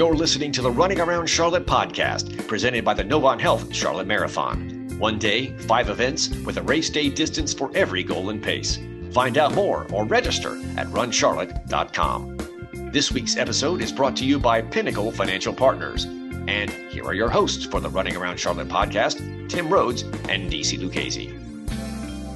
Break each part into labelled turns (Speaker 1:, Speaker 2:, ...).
Speaker 1: You're listening to the Running Around Charlotte podcast, presented by the Novant Health Charlotte Marathon. One day, five events with a race day distance for every goal and pace. Find out more or register at runcharlotte.com. This week's episode is brought to you by Pinnacle Financial Partners. And here are your hosts for the Running Around Charlotte podcast, Tim Rhodes and DC Lucchese.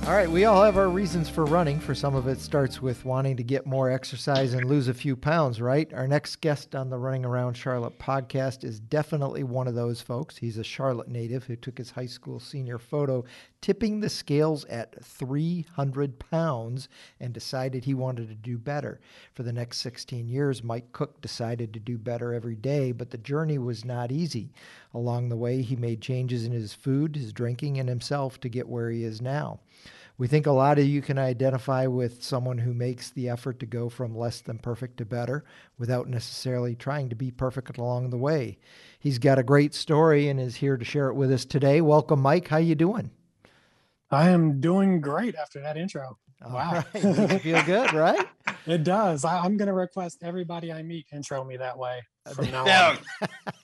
Speaker 2: All right, we all have our reasons for running. For some of it starts with wanting to get more exercise and lose a few pounds, right? Our next guest on the Running Around Charlotte podcast is definitely one of those folks. He's a Charlotte native who took his high school senior photo tipping the scales at 300 pounds and decided he wanted to do better. For the next 16 years, Mike Cook decided to do better every day, but the journey was not easy. Along the way, he made changes in his food, his drinking, and himself to get where he is now. We think a lot of you can identify with someone who makes the effort to go from less than perfect to better without necessarily trying to be perfect along the way. He's got a great story and is here to share it with us today. Welcome, Mike. How you doing?
Speaker 3: I am doing great after that intro.
Speaker 2: All wow. Right. feel good, right?
Speaker 3: it does. I, am going to request everybody I meet intro me that way from now on.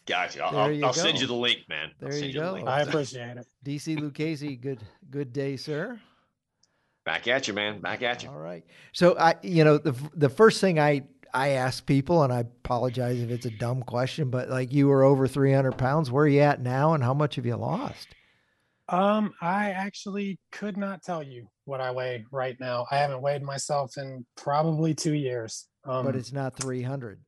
Speaker 1: gotcha. I'll, I'll, I'll send you the link, man.
Speaker 2: There you go.
Speaker 3: You I appreciate it.
Speaker 2: DC Lucchese, good good day, sir.
Speaker 1: Back at you, man. Back at you.
Speaker 2: All right. So I, you know, the the first thing I I ask people, and I apologize if it's a dumb question, but like you were over 300 pounds. Where are you at now, and how much have you lost?
Speaker 3: Um, I actually could not tell you what I weigh right now. I haven't weighed myself in probably two years.
Speaker 2: Um, but it's not 300.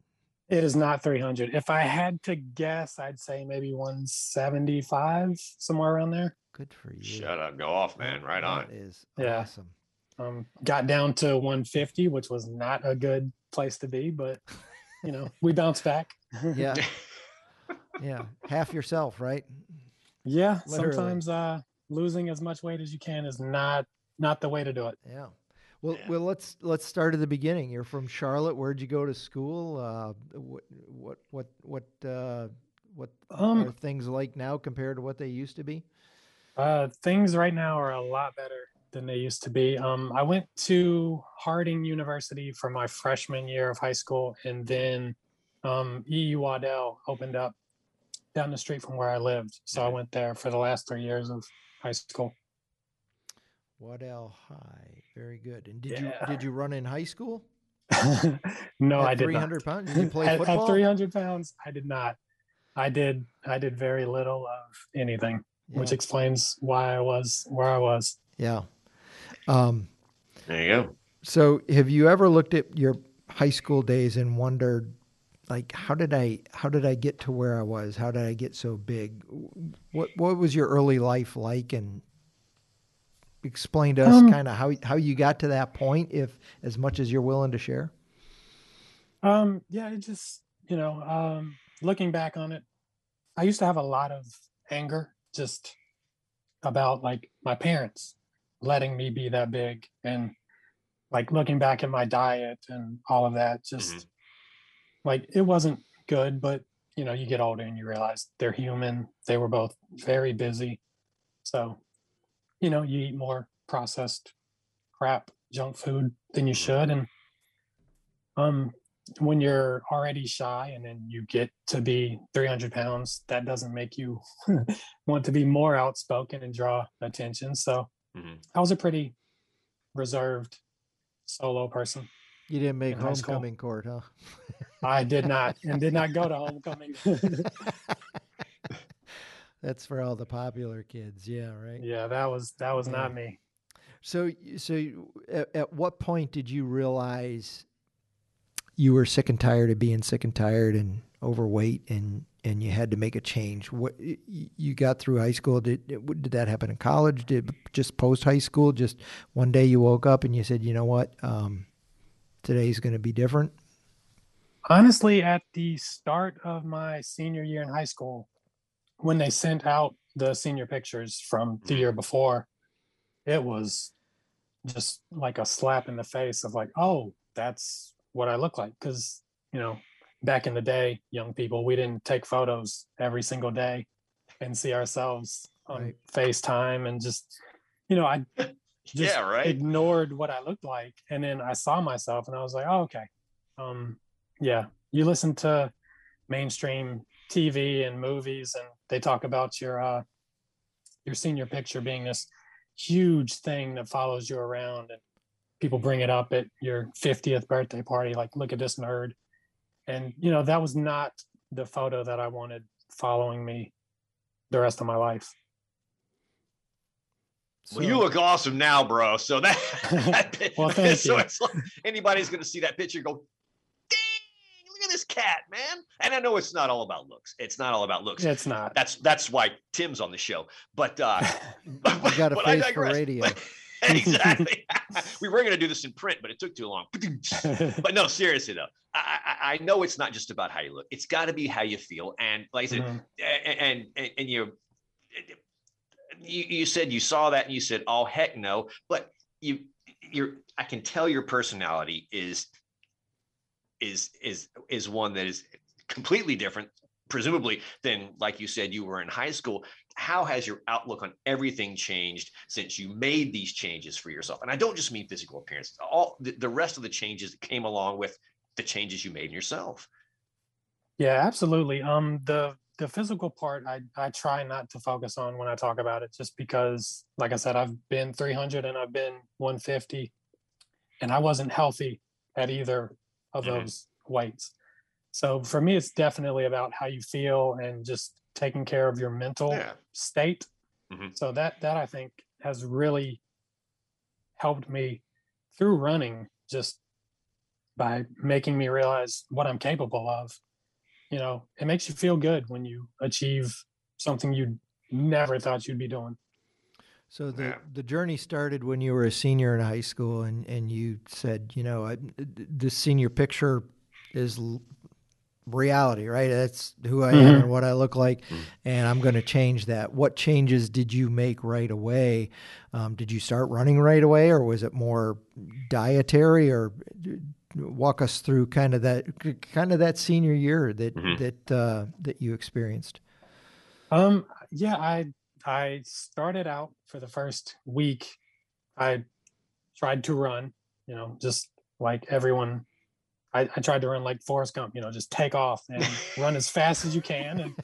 Speaker 3: It is not 300. If I had to guess, I'd say maybe 175, somewhere around there.
Speaker 2: Good for you.
Speaker 1: Shut up. Go off, man. Right on.
Speaker 2: Is yeah. awesome.
Speaker 3: Um, got down to 150, which was not a good place to be, but you know, we bounced back.
Speaker 2: yeah. Yeah. Half yourself, right?
Speaker 3: Yeah. Literally. Sometimes uh losing as much weight as you can is not not the way to do it.
Speaker 2: Yeah. Well, yeah. well, let's let's start at the beginning. You're from Charlotte. Where'd you go to school? Uh, what what what what uh, what um, are things like now compared to what they used to be?
Speaker 3: Uh, things right now are a lot better than they used to be. Um, I went to Harding University for my freshman year of high school, and then um, E.E. Waddell opened up down the street from where I lived. So I went there for the last three years of high school.
Speaker 2: Waddell High, very good. And did yeah. you did you run in high school?
Speaker 3: no, at I did
Speaker 2: 300 pounds. Did you play at,
Speaker 3: football? At 300 pounds, I did not. I did. I did very little of anything yeah. which explains why I was where I was.
Speaker 2: Yeah. Um,
Speaker 1: there you go.
Speaker 2: So, have you ever looked at your high school days and wondered, like, how did I how did I get to where I was? How did I get so big? What what was your early life like? And explain to us um, kind of how how you got to that point, if as much as you're willing to share.
Speaker 3: Um. Yeah. It just you know, um, looking back on it, I used to have a lot of anger just about like my parents letting me be that big and like looking back at my diet and all of that just mm-hmm. like it wasn't good but you know you get older and you realize they're human they were both very busy so you know you eat more processed crap junk food than you should and um when you're already shy and then you get to be 300 pounds, that doesn't make you want to be more outspoken and draw attention. So mm-hmm. I was a pretty reserved solo person.
Speaker 2: You didn't make homecoming court, huh?
Speaker 3: I did not, and did not go to homecoming.
Speaker 2: That's for all the popular kids, yeah, right?
Speaker 3: Yeah, that was that was yeah. not me.
Speaker 2: So, so at, at what point did you realize you were sick and tired of being sick and tired and overweight and and you had to make a change? What you got through high school. Did did that happen in college? Did just post high school? Just one day you woke up and you said you know what? Um, today's going to be different?
Speaker 3: Honestly at the start of my senior year in high school when they sent out the senior pictures from the year before it was just like a slap in the face of like oh that's what I look like because you know back in the day, young people, we didn't take photos every single day and see ourselves on right. FaceTime and just you know I just
Speaker 1: yeah, right.
Speaker 3: ignored what I looked like and then I saw myself and I was like, oh, okay, um, yeah. You listen to mainstream TV and movies, and they talk about your uh, your senior picture being this huge thing that follows you around, and people bring it up at your 50th birthday party, like, look at this nerd, and you know that was not the photo that I wanted following me the rest of my life.
Speaker 1: So, well, you look awesome now, bro. So that,
Speaker 3: that well, thank so you.
Speaker 1: Like anybody's going to see that picture go, look at this cat, man. And I know it's not all about looks. It's not all about looks.
Speaker 3: It's not.
Speaker 1: That's that's why Tim's on the show. But uh
Speaker 2: we got a face for radio.
Speaker 1: exactly. we were going to do this in print, but it took too long. but no, seriously though, I, I, I, know it's not just about how you look. It's got to be how you feel. And like I said, mm-hmm. and, and and you, you you said you saw that and you said, "Oh heck no!" But you you're I can tell your personality is is is is one that is completely different presumably than like you said you were in high school. How has your outlook on everything changed since you made these changes for yourself? And i don't just mean physical appearance. All the, the rest of the changes that came along with the changes you made in yourself.
Speaker 3: Yeah absolutely. Um the the physical part i i try not to focus on when i talk about it just because like i said i've been 300 and i've been 150 and i wasn't healthy at either of mm-hmm. those weights. So for me, it's definitely about how you feel and just taking care of your mental yeah. state. Mm-hmm. So that that I think has really helped me through running just by making me realize what I'm capable of. You know, it makes you feel good when you achieve something you never thought you'd be doing.
Speaker 2: So the yeah. the journey started when you were a senior in high school, and and you said, you know, I, the senior picture is reality, right? That's who I mm-hmm. am and what I look like, mm-hmm. and I'm going to change that. What changes did you make right away? Um, did you start running right away, or was it more dietary? Or walk us through kind of that kind of that senior year that mm-hmm. that uh, that you experienced.
Speaker 3: Um. Yeah. I I started out for the first week. I tried to run, you know, just like everyone. I, I tried to run like Forrest Gump, you know, just take off and run as fast as you can, and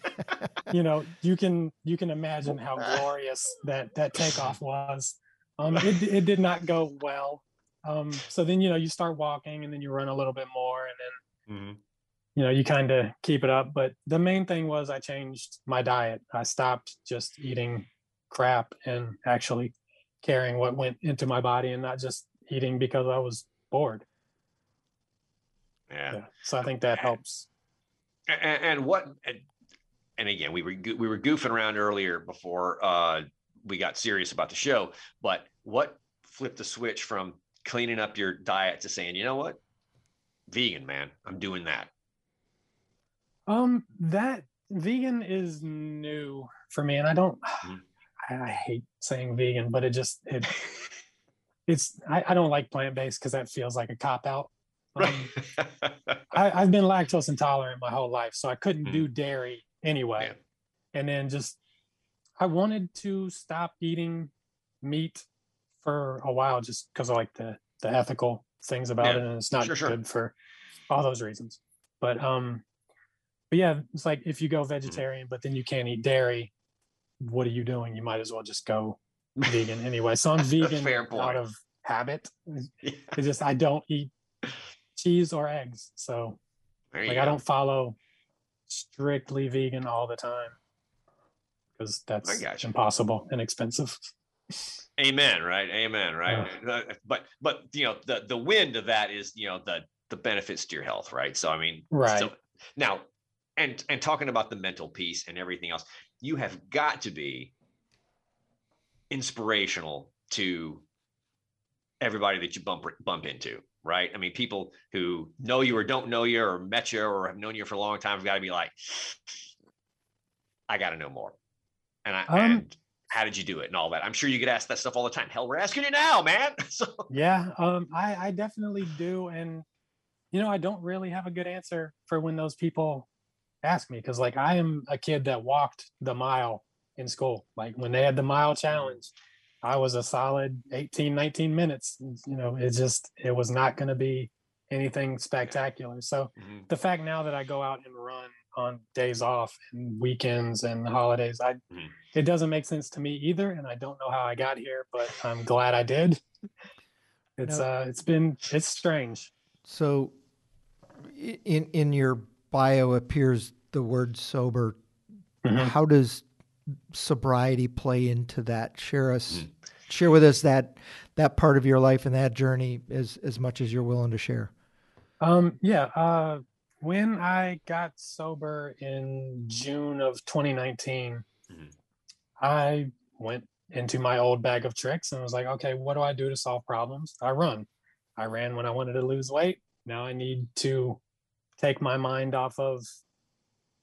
Speaker 3: you know, you can you can imagine how glorious that that takeoff was. Um, it it did not go well. Um, so then you know you start walking, and then you run a little bit more, and then mm-hmm you know you kind of keep it up but the main thing was i changed my diet. I stopped just eating crap and actually caring what went into my body and not just eating because i was bored.
Speaker 1: Yeah, yeah.
Speaker 3: so i think that helps.
Speaker 1: And, and what and again we were we were goofing around earlier before uh we got serious about the show but what flipped the switch from cleaning up your diet to saying you know what? Vegan man. I'm doing that
Speaker 3: um, that vegan is new for me, and I don't. Mm-hmm. I, I hate saying vegan, but it just it. it's I, I don't like plant based because that feels like a cop out. Um, I, have been lactose intolerant my whole life, so I couldn't mm. do dairy anyway. Yeah. And then just I wanted to stop eating meat for a while just because of like the the ethical things about yeah. it, and it's not sure, good sure. for all those reasons. But um, but yeah, it's like if you go mm-hmm. vegetarian, but then you can't eat dairy, what are you doing? You might as well just go vegan anyway. So I'm vegan out of habit. Yeah. It's just I don't eat cheese or eggs. So like go. I don't follow strictly vegan all the time because that's impossible and expensive.
Speaker 1: Amen. Right. Amen. Right. Uh, but but you know the the wind of that is you know the the benefits to your health. Right. So I mean,
Speaker 3: right. So,
Speaker 1: now and and talking about the mental piece and everything else you have got to be inspirational to everybody that you bump bump into right? I mean people who know you or don't know you or met you or have known you for a long time have got to be like i got to know more. And i um, and how did you do it and all that? I'm sure you get asked that stuff all the time. Hell we're asking you now man. So
Speaker 3: yeah um i i definitely do. And you know i don't really have a good answer for when those people ask me because like I am a kid that walked the mile in school. Like when they had the mile challenge, I was a solid 18, 19 minutes. You know, it just it was not going to be anything spectacular. So mm-hmm. the fact now that I go out and run on days off and weekends and holidays, I mm-hmm. it doesn't make sense to me either, and I don't know how I got here, but I'm glad I did. It's uh, it's been it's strange.
Speaker 2: So, in in your bio appears the word sober. Mm-hmm. How does sobriety play into that? Share us, mm-hmm. share with us that that part of your life and that journey as as much as you're willing to share.
Speaker 3: Um, yeah. Uh, when I got sober in June of 2019, mm-hmm. I went into my old bag of tricks and was like, okay, what do I do to solve problems? I run. I ran when I wanted to lose weight. Now I need to take my mind off of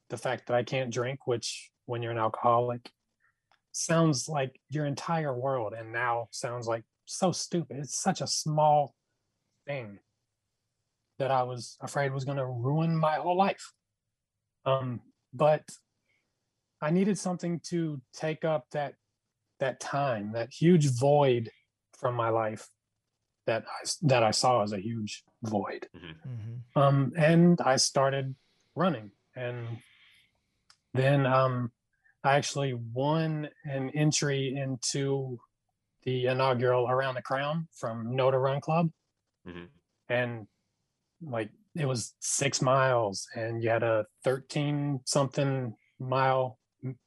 Speaker 3: the fact that I can't drink, which when you're an alcoholic sounds like your entire world and now sounds like so stupid. It's such a small thing that I was afraid was going to ruin my whole life. Um, but I needed something to take up that that time, that huge void from my life that I that I saw as a huge void. Mm-hmm. mm-hmm. Um, and I started running, and then um, I actually won an entry into the inaugural Around the Crown from NoDa Run Club, mm-hmm. and like it was six miles, and you had a thirteen something mile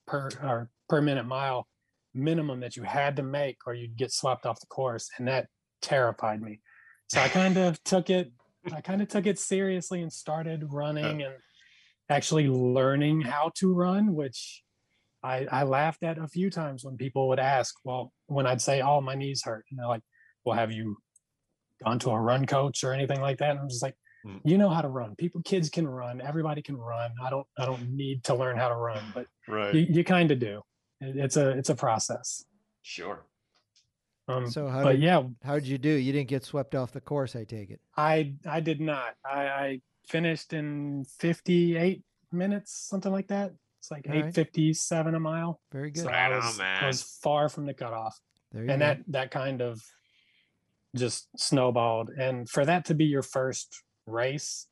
Speaker 3: per or per minute mile minimum that you had to make or you'd get swapped off the course and that terrified me so i kind of took it i kind of took it seriously and started running and actually learning how to run which I, I laughed at a few times when people would ask well when i'd say oh my knees hurt and they're like well have you gone to a run coach or anything like that and i'm just like mm. you know how to run people kids can run everybody can run i don't i don't need to learn how to run but right. you, you kind of do it's a it's a process.
Speaker 1: Sure.
Speaker 2: Um, so how but did, yeah, how did you do? You didn't get swept off the course, I take it.
Speaker 3: I I did not. I, I finished in 58 minutes, something like that. It's like 857 right. a mile.
Speaker 2: Very good.
Speaker 3: So right I, was, on, I was far from the cutoff. There you and go. that that kind of just snowballed. And for that to be your first race,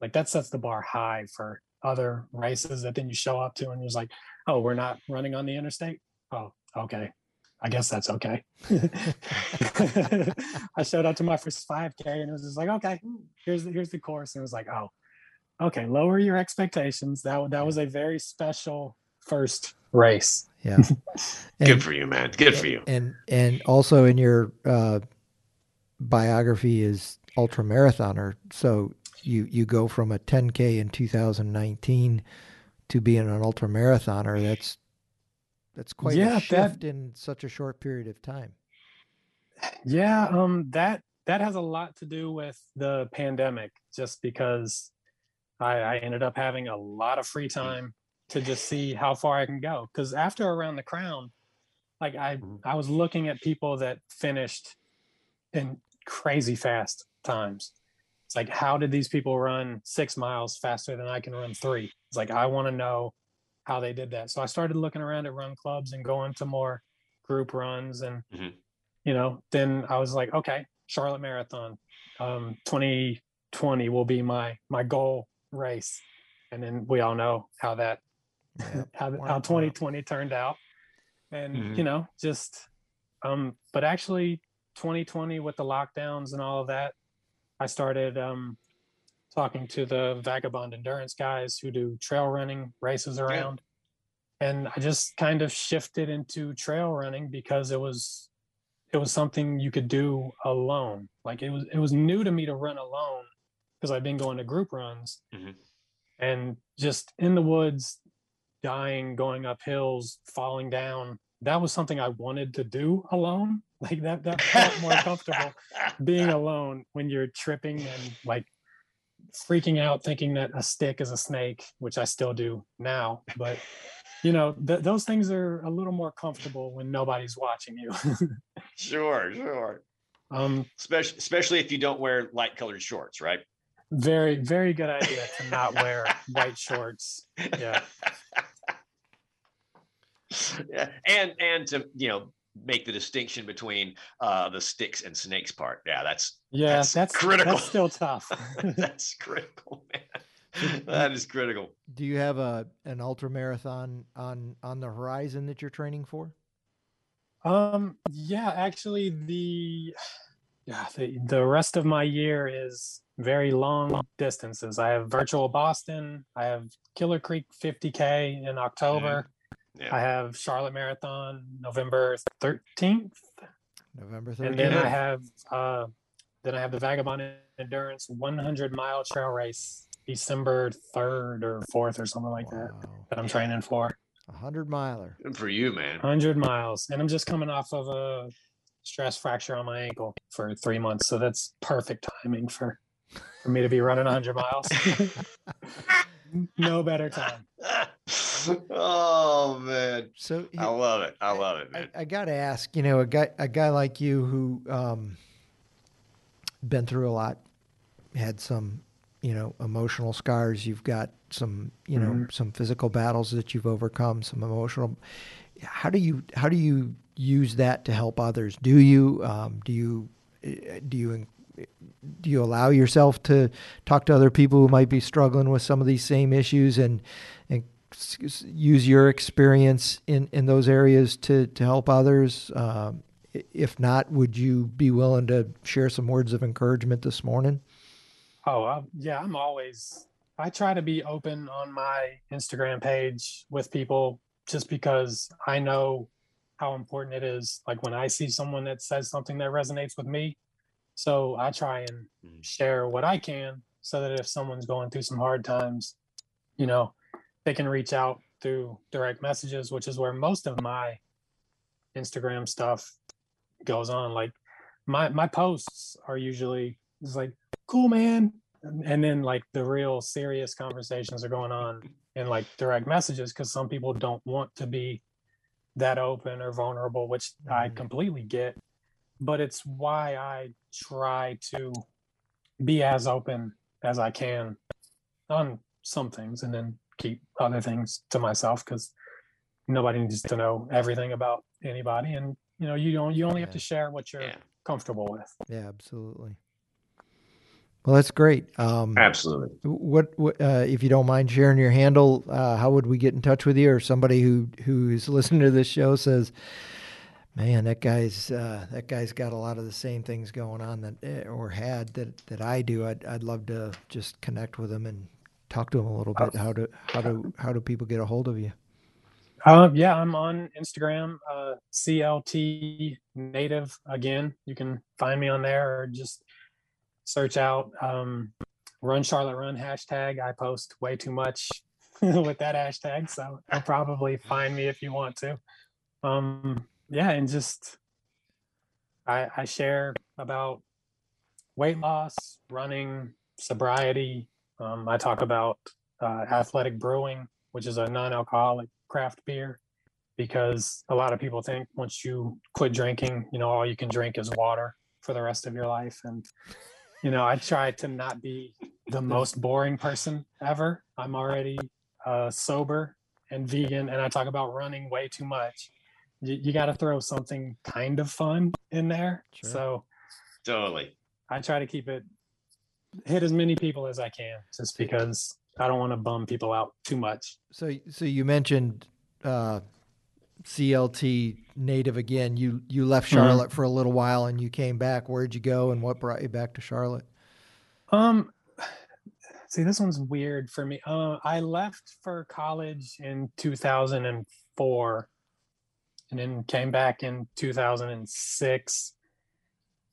Speaker 3: like that sets the bar high for other races that then you show up to and you're like, oh, we're not running on the interstate. Oh, okay. I guess that's okay. I showed up to my first 5K and it was just like, okay, here's the, here's the course. And it was like, oh, okay, lower your expectations. That that was a very special first race.
Speaker 2: Yeah.
Speaker 1: Good for you, man. Good for you.
Speaker 2: And and also in your uh, biography is ultra marathoner. So you you go from a 10k in 2019 to being an ultra marathoner. That's that's quite yeah, a shift that, in such a short period of time.
Speaker 3: Yeah, um, that that has a lot to do with the pandemic, just because I, I ended up having a lot of free time to just see how far I can go. Because after around the crown, like I mm-hmm. I was looking at people that finished in crazy fast times. It's like, how did these people run six miles faster than I can run three? It's like, I want to know how they did that. So I started looking around at run clubs and going to more group runs. And, mm-hmm. you know, then I was like, okay, Charlotte Marathon, um, 2020 will be my, my goal race. And then we all know how that, yeah. how, how 2020 turned out. And, mm-hmm. you know, just, um, but actually 2020 with the lockdowns and all of that, I started um, talking to the Vagabond Endurance guys who do trail running races around. Yeah. And I just kind of shifted into trail running because it was it was something you could do alone. Like it was it was new to me to run alone because I've been going to group runs mm-hmm. and just in the woods, dying, going up hills, falling down. That was something I wanted to do alone. Like that that felt more comfortable being alone when you're tripping and like freaking out thinking that a stick is a snake, which I still do now. But you know, th- those things are a little more comfortable when nobody's watching you.
Speaker 1: sure, sure. Um, especially especially if you don't wear light colored shorts, right?
Speaker 3: Very, very good idea to not wear white shorts. Yeah.
Speaker 1: yeah. And and to you know make the distinction between uh, the sticks and snakes part. Yeah, that's
Speaker 3: yeah, that's, that's critical. That's still tough.
Speaker 1: that's critical, man. that is critical.
Speaker 2: Do you have a an ultra marathon on on the horizon that you're training for?
Speaker 3: Um, yeah, actually, the yeah the, the rest of my year is very long distances. I have virtual Boston. I have Killer Creek 50k in October. Yeah. I have Charlotte Marathon November 13th.
Speaker 2: November 13th.
Speaker 3: And then I have uh, then I have the Vagabond Endurance 100 mile trail race December 3rd or 4th or something like wow. that that I'm training for.
Speaker 2: A hundred miler.
Speaker 1: Good for you, man.
Speaker 3: 100 miles. And I'm just coming off of a stress fracture on my ankle for three months. So that's perfect timing for, for me to be running 100 miles. no better time.
Speaker 1: oh man! So I love it. I love it,
Speaker 2: man. I, I got to ask, you know, a guy, a guy like you who um, been through a lot, had some, you know, emotional scars. You've got some, you know, mm-hmm. some physical battles that you've overcome. Some emotional. How do you how do you use that to help others? Do you um, do you eh, do you do you allow yourself to talk to other people who might be struggling with some of these same issues and and use your experience in in those areas to to help others. Um, if not would you be willing to share some words of encouragement this morning?
Speaker 3: Oh uh, yeah i'm always i try to be open on my instagram page with people just because i know how important it is like when i see someone that says something that resonates with me. So I try and mm-hmm. share what I can so that if someone's going through some hard times, you know, they can reach out through direct messages, which is where most of my Instagram stuff goes on. Like my my posts are usually it's like, cool man. And then like the real serious conversations are going on in like direct messages because some people don't want to be that open or vulnerable, which I mm-hmm. completely get but it's why I try to be as open as I can on some things and then keep other things to myself because nobody needs to know everything about anybody and you know you don't you only yeah. have to share what you're yeah. comfortable with
Speaker 2: yeah absolutely well that's great um
Speaker 1: absolutely
Speaker 2: what, what uh, if you don't mind sharing your handle uh, how would we get in touch with you or somebody who who's listening to this show says man, that guy's uh, that guy's got a lot of the same things going on that eh, or had that that I do. I'd I'd love to just connect with him and talk to him a little bit. How do how do how do people get a hold of you?
Speaker 3: Um, yeah, I'm on Instagram, uh, CLT Native. Again, you can find me on there or just search out um, Run Charlotte Run hashtag. I post way too much with that hashtag, so you'll probably find me if you want to. Um, yeah, and just I, I share about weight loss, running, sobriety. Um, I talk about uh, athletic brewing, which is a non-alcoholic craft beer, because a lot of people think once you quit drinking, you know, all you can drink is water for the rest of your life. And you know, I try to not be the most boring person ever. I'm already uh, sober and vegan, and I talk about running way too much you, you got to throw something kind of fun in there. Sure. So
Speaker 1: totally.
Speaker 3: I try to keep it hit as many people as I can, just because I don't want to bum people out too much.
Speaker 2: So, so you mentioned uh, CLT native again. You you left mm-hmm. Charlotte mm-hmm. for a little while and you came back. Where'd you go, and what brought you back to Charlotte?
Speaker 3: Um, see, this one's weird for me. Uh, I left for college in 2004 and then came back in 2006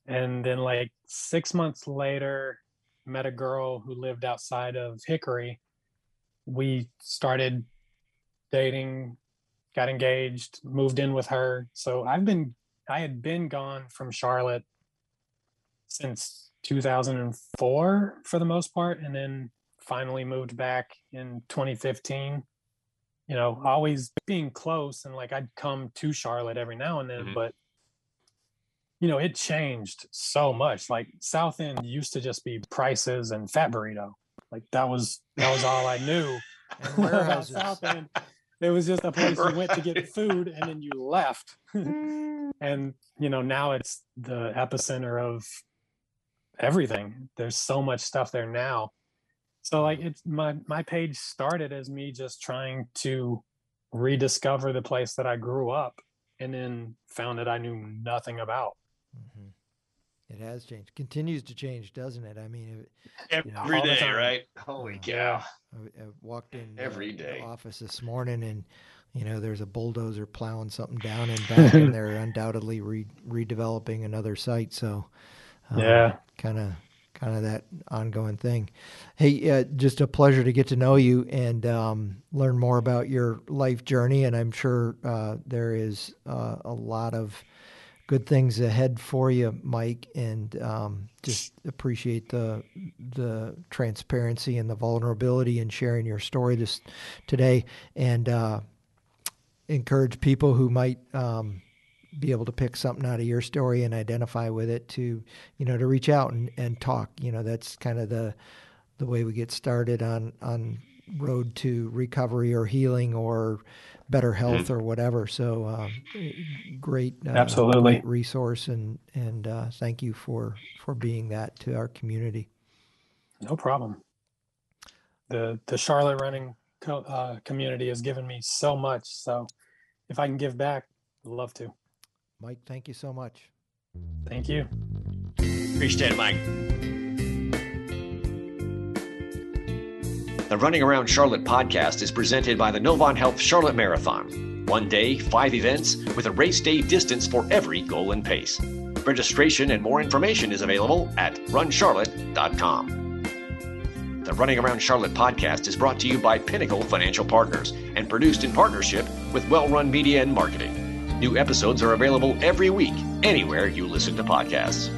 Speaker 3: and then like six months later met a girl who lived outside of hickory. We started dating got engaged moved in with her. So i've been i had been gone from charlotte since 2004 for the most part and then finally moved back in 2015 you know, always being close and like I'd come to Charlotte every now and then, mm-hmm. but you know, it changed so much. Like South End used to just be Price's and Phat Burrito. Like that was that was all I knew about South End. it was just a place you went to get food and then you left. Mm. and you know, now it's the epicenter of everything. There's so much stuff there now. So like it's my my page started as me just trying to rediscover the place that I grew up and then found that I knew nothing about. Mm-hmm.
Speaker 2: It has changed. Continues to change, doesn't it? I mean,
Speaker 1: it, every know, day, right? Holy cow!
Speaker 2: I, I walked in
Speaker 1: every uh, day
Speaker 2: office this morning, and you know, there's a bulldozer plowing something down and back, and they're undoubtedly re- redeveloping another site. So,
Speaker 3: um, yeah,
Speaker 2: kind of, kind of that ongoing thing. Hey, uh, just a pleasure to get to know you and um, learn more about your life journey, and I'm sure uh, there is uh, a lot of good things ahead for you, Mike, and um, just appreciate the the transparency and the vulnerability in sharing your story this today, and uh, encourage people who might um, be able to pick something out of your story and identify with it to you know to reach out and, and talk. You know, that's kind of the the way we get started on on road to recovery or healing or better mm-hmm. health or whatever. So um, great,
Speaker 3: uh, absolutely
Speaker 2: great resource, and and uh, thank you for for being that to our community.
Speaker 3: No problem. The the Charlotte running co- uh, community has given me so much. So if I can give back, I'd love to.
Speaker 2: Mike, thank you so much.
Speaker 3: Thank you.
Speaker 1: Appreciate it, Mike. The Running Around Charlotte podcast is presented by the Novant Health Charlotte Marathon. One day, five events with a race day distance for every goal and pace. Registration and more information is available at runcharlotte.com. The Running Around Charlotte podcast is brought to you by Pinnacle Financial Partners and produced in partnership with Well Run Media and Marketing. New episodes are available every week, anywhere you listen to podcasts.